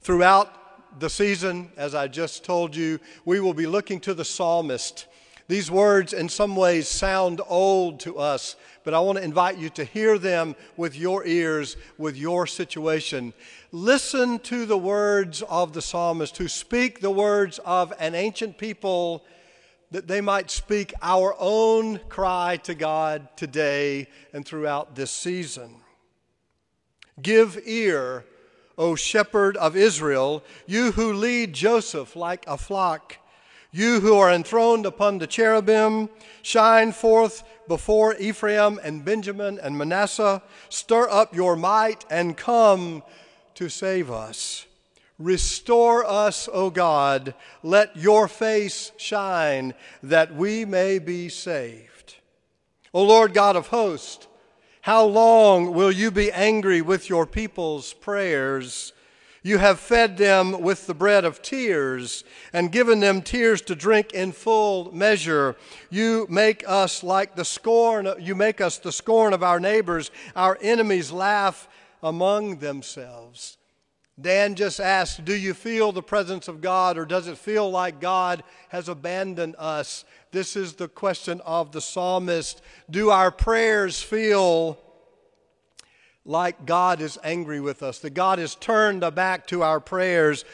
Throughout the season, as I just told you, we will be looking to the psalmist. These words, in some ways, sound old to us, but I want to invite you to hear them with your ears, with your situation. Listen to the words of the psalmist who speak the words of an ancient people that they might speak our own cry to God today and throughout this season. Give ear, O shepherd of Israel, you who lead Joseph like a flock. You who are enthroned upon the cherubim, shine forth before Ephraim and Benjamin and Manasseh. Stir up your might and come to save us. Restore us, O God. Let your face shine that we may be saved. O Lord God of hosts, how long will you be angry with your people's prayers? You have fed them with the bread of tears and given them tears to drink in full measure. You make us like the scorn, you make us the scorn of our neighbors. Our enemies laugh among themselves. Dan just asked, Do you feel the presence of God, or does it feel like God has abandoned us? This is the question of the psalmist. Do our prayers feel like God is angry with us? That God has turned back to our prayers?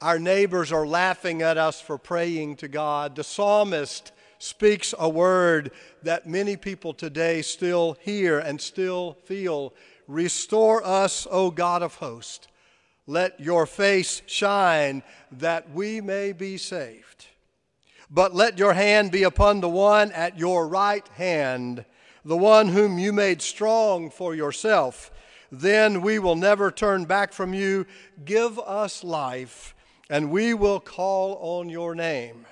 Our neighbors are laughing at us for praying to God. The psalmist speaks a word that many people today still hear and still feel Restore us, O God of hosts. Let your face shine that we may be saved. But let your hand be upon the one at your right hand, the one whom you made strong for yourself. Then we will never turn back from you. Give us life, and we will call on your name.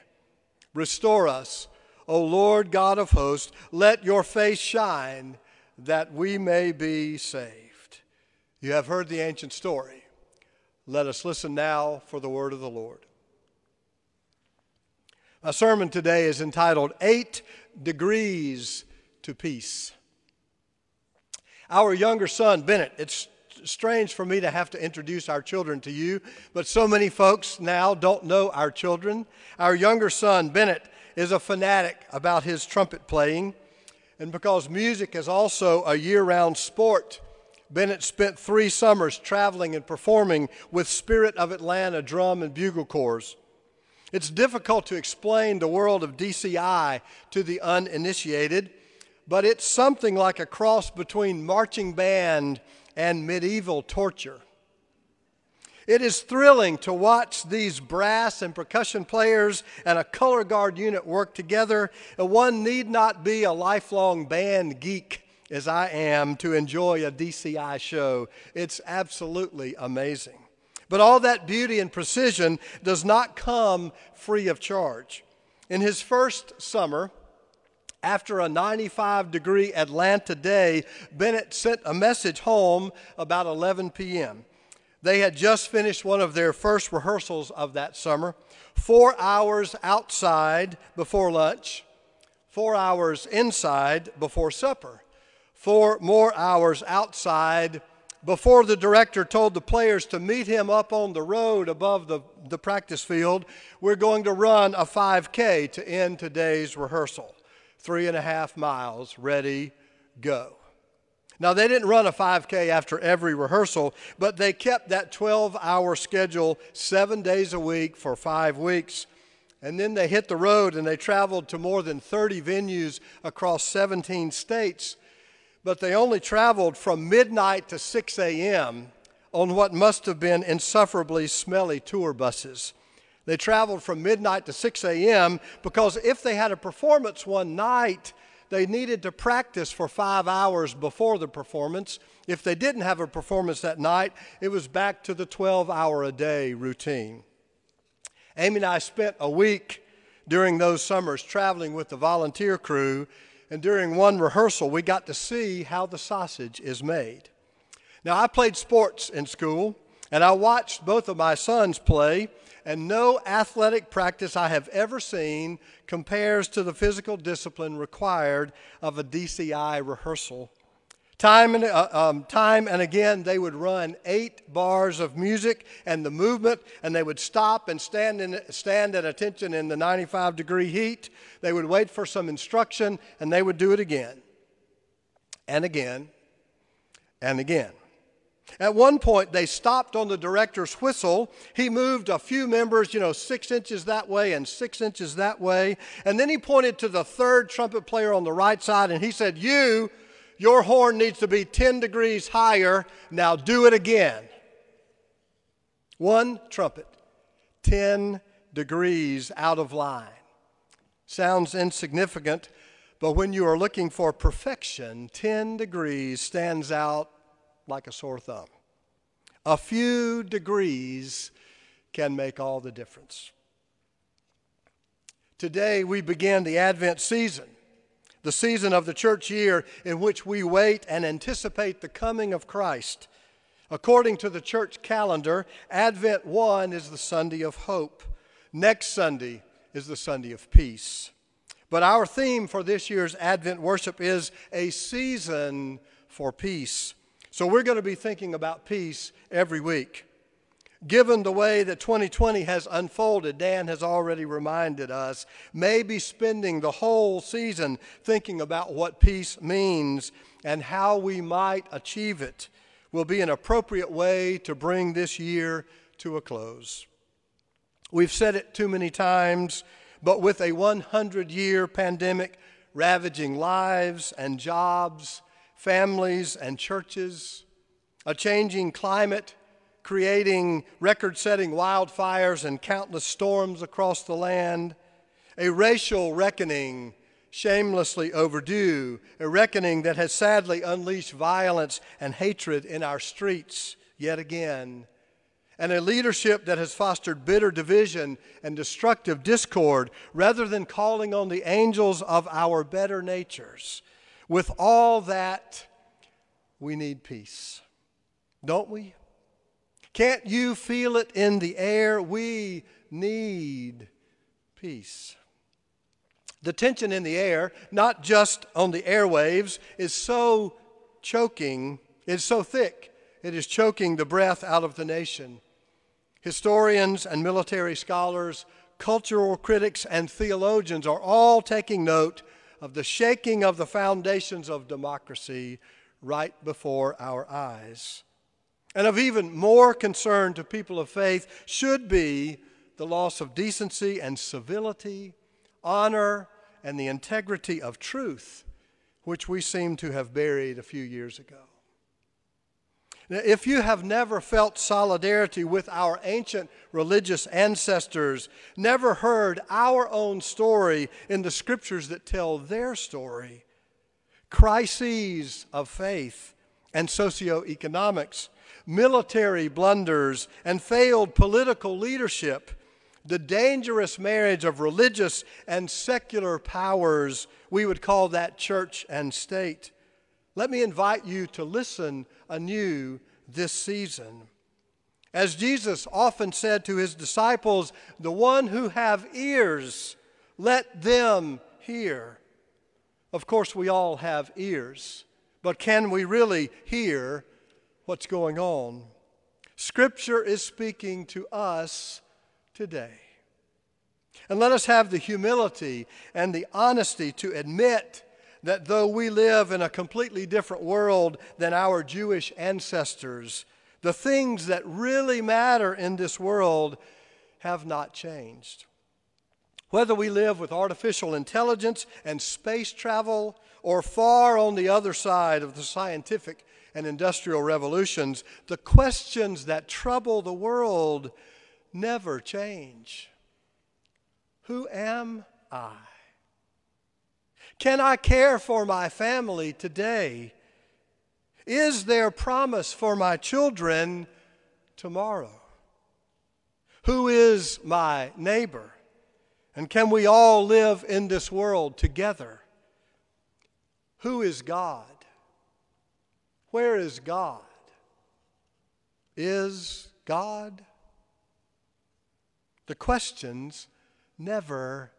Restore us, O Lord God of hosts. Let your face shine that we may be saved. You have heard the ancient story. Let us listen now for the word of the Lord. My sermon today is entitled Eight Degrees to Peace. Our younger son, Bennett, it's strange for me to have to introduce our children to you, but so many folks now don't know our children. Our younger son, Bennett, is a fanatic about his trumpet playing, and because music is also a year round sport, Bennett spent three summers traveling and performing with Spirit of Atlanta drum and bugle corps. It's difficult to explain the world of DCI to the uninitiated, but it's something like a cross between marching band and medieval torture. It is thrilling to watch these brass and percussion players and a color guard unit work together, and one need not be a lifelong band geek as I am to enjoy a DCI show. It's absolutely amazing. But all that beauty and precision does not come free of charge. In his first summer, after a 95 degree Atlanta day, Bennett sent a message home about 11 p.m. They had just finished one of their first rehearsals of that summer, four hours outside before lunch, four hours inside before supper four more hours outside before the director told the players to meet him up on the road above the, the practice field. We're going to run a 5K to end today's rehearsal. Three and a half miles, ready, go. Now, they didn't run a 5K after every rehearsal, but they kept that 12 hour schedule seven days a week for five weeks. And then they hit the road and they traveled to more than 30 venues across 17 states but they only traveled from midnight to 6 a.m. on what must have been insufferably smelly tour buses. They traveled from midnight to 6 a.m. because if they had a performance one night, they needed to practice for five hours before the performance. If they didn't have a performance that night, it was back to the 12 hour a day routine. Amy and I spent a week during those summers traveling with the volunteer crew and during one rehearsal, we got to see how the sausage is made. Now, I played sports in school, and I watched both of my sons play, and no athletic practice I have ever seen compares to the physical discipline required of a DCI rehearsal. Time and, uh, um, time and again, they would run eight bars of music and the movement, and they would stop and stand, in, stand at attention in the 95 degree heat. They would wait for some instruction, and they would do it again and again and again. At one point, they stopped on the director's whistle. He moved a few members, you know, six inches that way and six inches that way. And then he pointed to the third trumpet player on the right side and he said, You your horn needs to be 10 degrees higher. Now do it again. One trumpet, 10 degrees out of line. Sounds insignificant, but when you are looking for perfection, 10 degrees stands out like a sore thumb. A few degrees can make all the difference. Today, we begin the Advent season the season of the church year in which we wait and anticipate the coming of Christ. According to the church calendar, Advent 1 is the Sunday of hope. Next Sunday is the Sunday of peace. But our theme for this year's Advent worship is a season for peace. So we're going to be thinking about peace every week. Given the way that 2020 has unfolded, Dan has already reminded us, maybe spending the whole season thinking about what peace means and how we might achieve it will be an appropriate way to bring this year to a close. We've said it too many times, but with a 100 year pandemic ravaging lives and jobs, families and churches, a changing climate creating record setting wildfires and countless storms across the land, a racial reckoning shamelessly overdue, a reckoning that has sadly unleashed violence and hatred in our streets yet again, and a leadership that has fostered bitter division and destructive discord rather than calling on the angels of our better natures. With all that, we need peace, don't we? Can't you feel it in the air? We need peace. The tension in the air, not just on the airwaves, is so choking, it's so thick, it is choking the breath out of the nation. Historians and military scholars, cultural critics, and theologians are all taking note of the shaking of the foundations of democracy right before our eyes. And of even more concern to people of faith should be the loss of decency and civility, honor, and the integrity of truth, which we seem to have buried a few years ago. Now, if you have never felt solidarity with our ancient religious ancestors, never heard our own story in the scriptures that tell their story, crises of faith and socioeconomics, military blunders, and failed political leadership, the dangerous marriage of religious and secular powers, we would call that church and state. Let me invite you to listen anew this season. As Jesus often said to his disciples, the one who have ears, let them hear. Of course, we all have ears, but can we really hear what's going on. Scripture is speaking to us today. And let us have the humility and the honesty to admit that though we live in a completely different world than our Jewish ancestors, the things that really matter in this world have not changed. Whether we live with artificial intelligence and space travel, or far on the other side of the scientific and industrial revolutions, the questions that trouble the world never change. Who am I? Can I care for my family today? Is there promise for my children tomorrow? Who is my neighbor? And can we all live in this world together? Who is God? Where is God? Is God? The questions never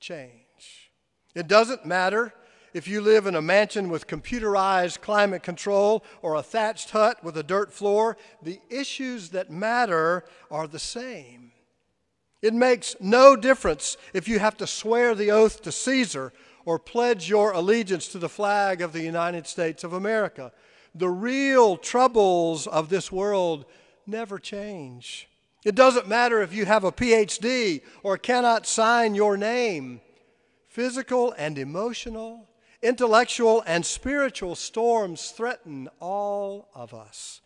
change. It doesn't matter if you live in a mansion with computerized climate control or a thatched hut with a dirt floor, the issues that matter are the same. It makes no difference if you have to swear the oath to Caesar or pledge your allegiance to the flag of the United States of America. The real troubles of this world never change. It doesn't matter if you have a PhD or cannot sign your name. Physical and emotional, intellectual and spiritual storms threaten all of us.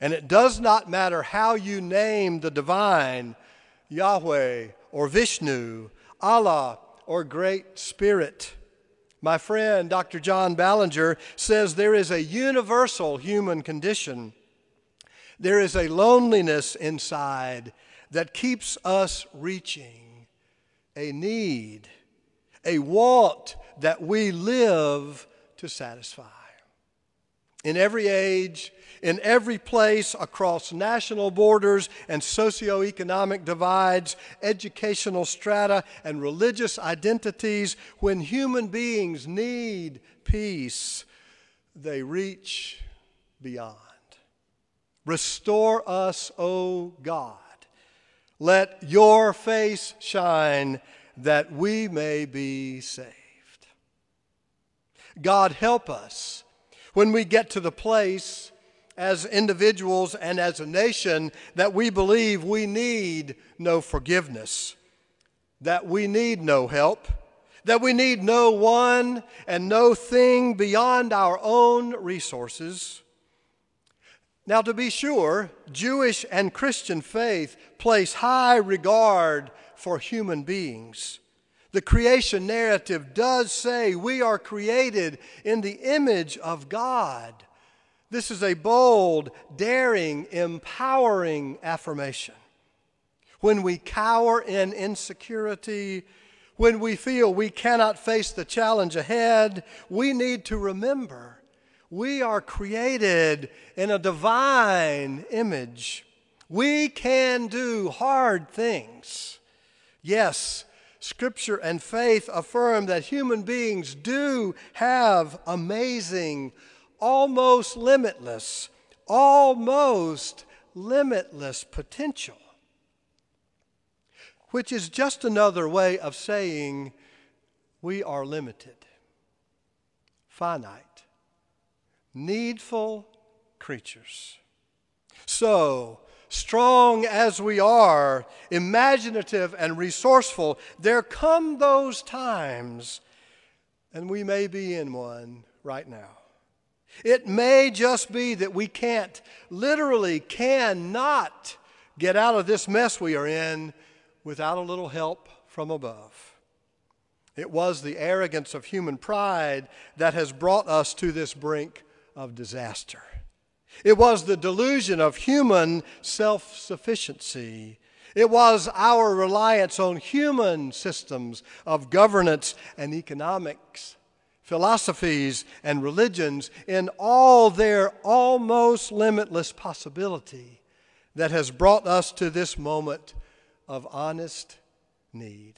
And it does not matter how you name the divine Yahweh or Vishnu, Allah or Great Spirit. My friend, Dr. John Ballinger, says there is a universal human condition. There is a loneliness inside that keeps us reaching, a need, a want that we live to satisfy. In every age, in every place across national borders and socioeconomic divides, educational strata, and religious identities, when human beings need peace, they reach beyond. Restore us, O God. Let your face shine that we may be saved. God, help us when we get to the place as individuals and as a nation that we believe we need no forgiveness, that we need no help, that we need no one and no thing beyond our own resources. Now, to be sure, Jewish and Christian faith place high regard for human beings. The creation narrative does say we are created in the image of God. This is a bold, daring, empowering affirmation. When we cower in insecurity, when we feel we cannot face the challenge ahead, we need to remember we are created in a divine image. We can do hard things. Yes, Scripture and faith affirm that human beings do have amazing almost limitless, almost limitless potential, which is just another way of saying we are limited, finite, needful creatures. So, strong as we are, imaginative and resourceful, there come those times, and we may be in one right now, it may just be that we can't, literally cannot get out of this mess we are in without a little help from above. It was the arrogance of human pride that has brought us to this brink of disaster. It was the delusion of human self sufficiency. It was our reliance on human systems of governance and economics philosophies, and religions in all their almost limitless possibility that has brought us to this moment of honest need.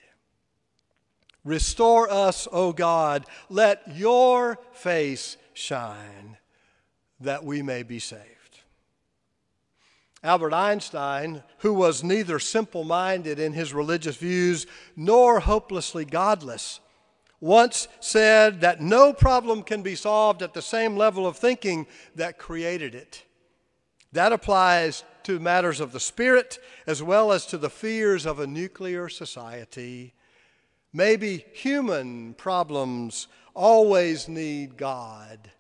Restore us, O God. Let your face shine that we may be saved. Albert Einstein, who was neither simple minded in his religious views nor hopelessly godless, once said that no problem can be solved at the same level of thinking that created it. That applies to matters of the spirit as well as to the fears of a nuclear society. Maybe human problems always need God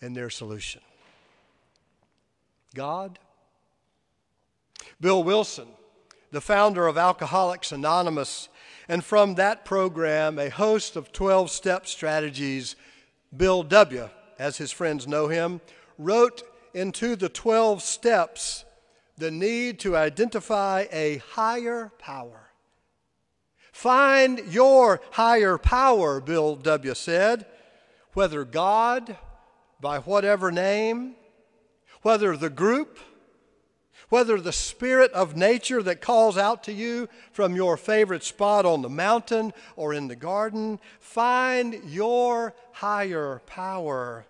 in their solution. God? Bill Wilson, the founder of Alcoholics Anonymous, and from that program, a host of 12 step strategies, Bill W., as his friends know him, wrote into the 12 steps the need to identify a higher power. Find your higher power, Bill W. said, whether God, by whatever name, whether the group, whether the spirit of nature that calls out to you from your favorite spot on the mountain or in the garden, find your higher power.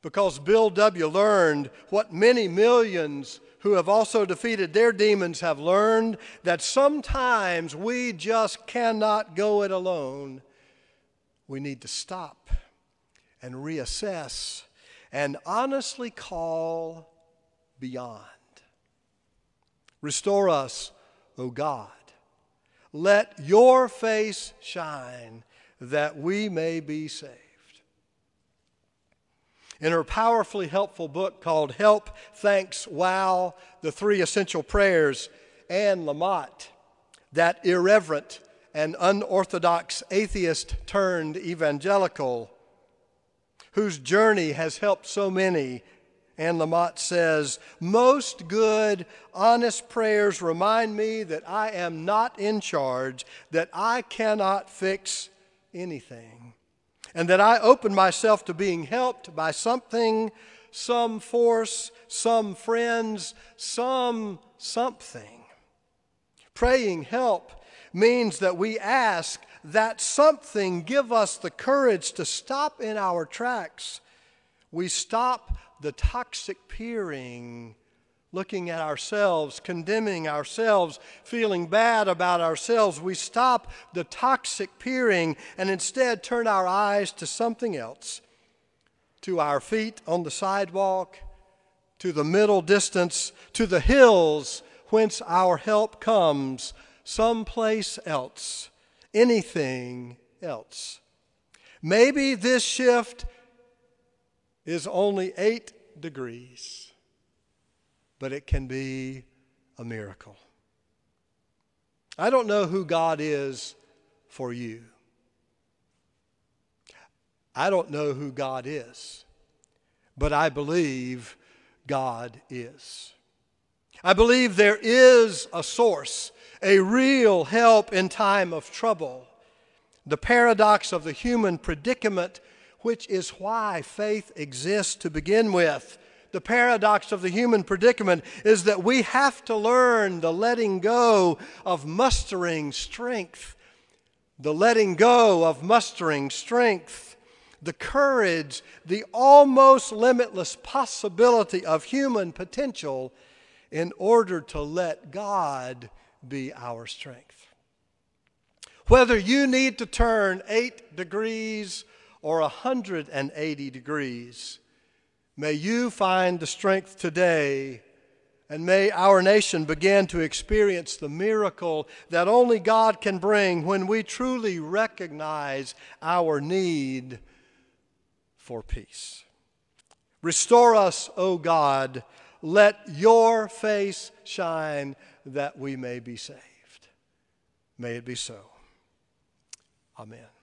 Because Bill W. learned what many millions who have also defeated their demons have learned that sometimes we just cannot go it alone. We need to stop and reassess and honestly call beyond. Restore us, O God. Let your face shine that we may be saved. In her powerfully helpful book called Help, Thanks, Wow, the Three Essential Prayers, Anne Lamott, that irreverent and unorthodox atheist turned evangelical, whose journey has helped so many Anne Lamott says, Most good, honest prayers remind me that I am not in charge, that I cannot fix anything, and that I open myself to being helped by something, some force, some friends, some something. Praying help means that we ask that something give us the courage to stop in our tracks. We stop the toxic peering, looking at ourselves, condemning ourselves, feeling bad about ourselves, we stop the toxic peering and instead turn our eyes to something else, to our feet on the sidewalk, to the middle distance, to the hills whence our help comes, someplace else, anything else. Maybe this shift is only eight degrees, but it can be a miracle. I don't know who God is for you. I don't know who God is, but I believe God is. I believe there is a source, a real help in time of trouble. The paradox of the human predicament which is why faith exists to begin with. The paradox of the human predicament is that we have to learn the letting go of mustering strength, the letting go of mustering strength, the courage, the almost limitless possibility of human potential in order to let God be our strength. Whether you need to turn eight degrees or 180 degrees. May you find the strength today, and may our nation begin to experience the miracle that only God can bring when we truly recognize our need for peace. Restore us, O God. Let your face shine that we may be saved. May it be so. Amen.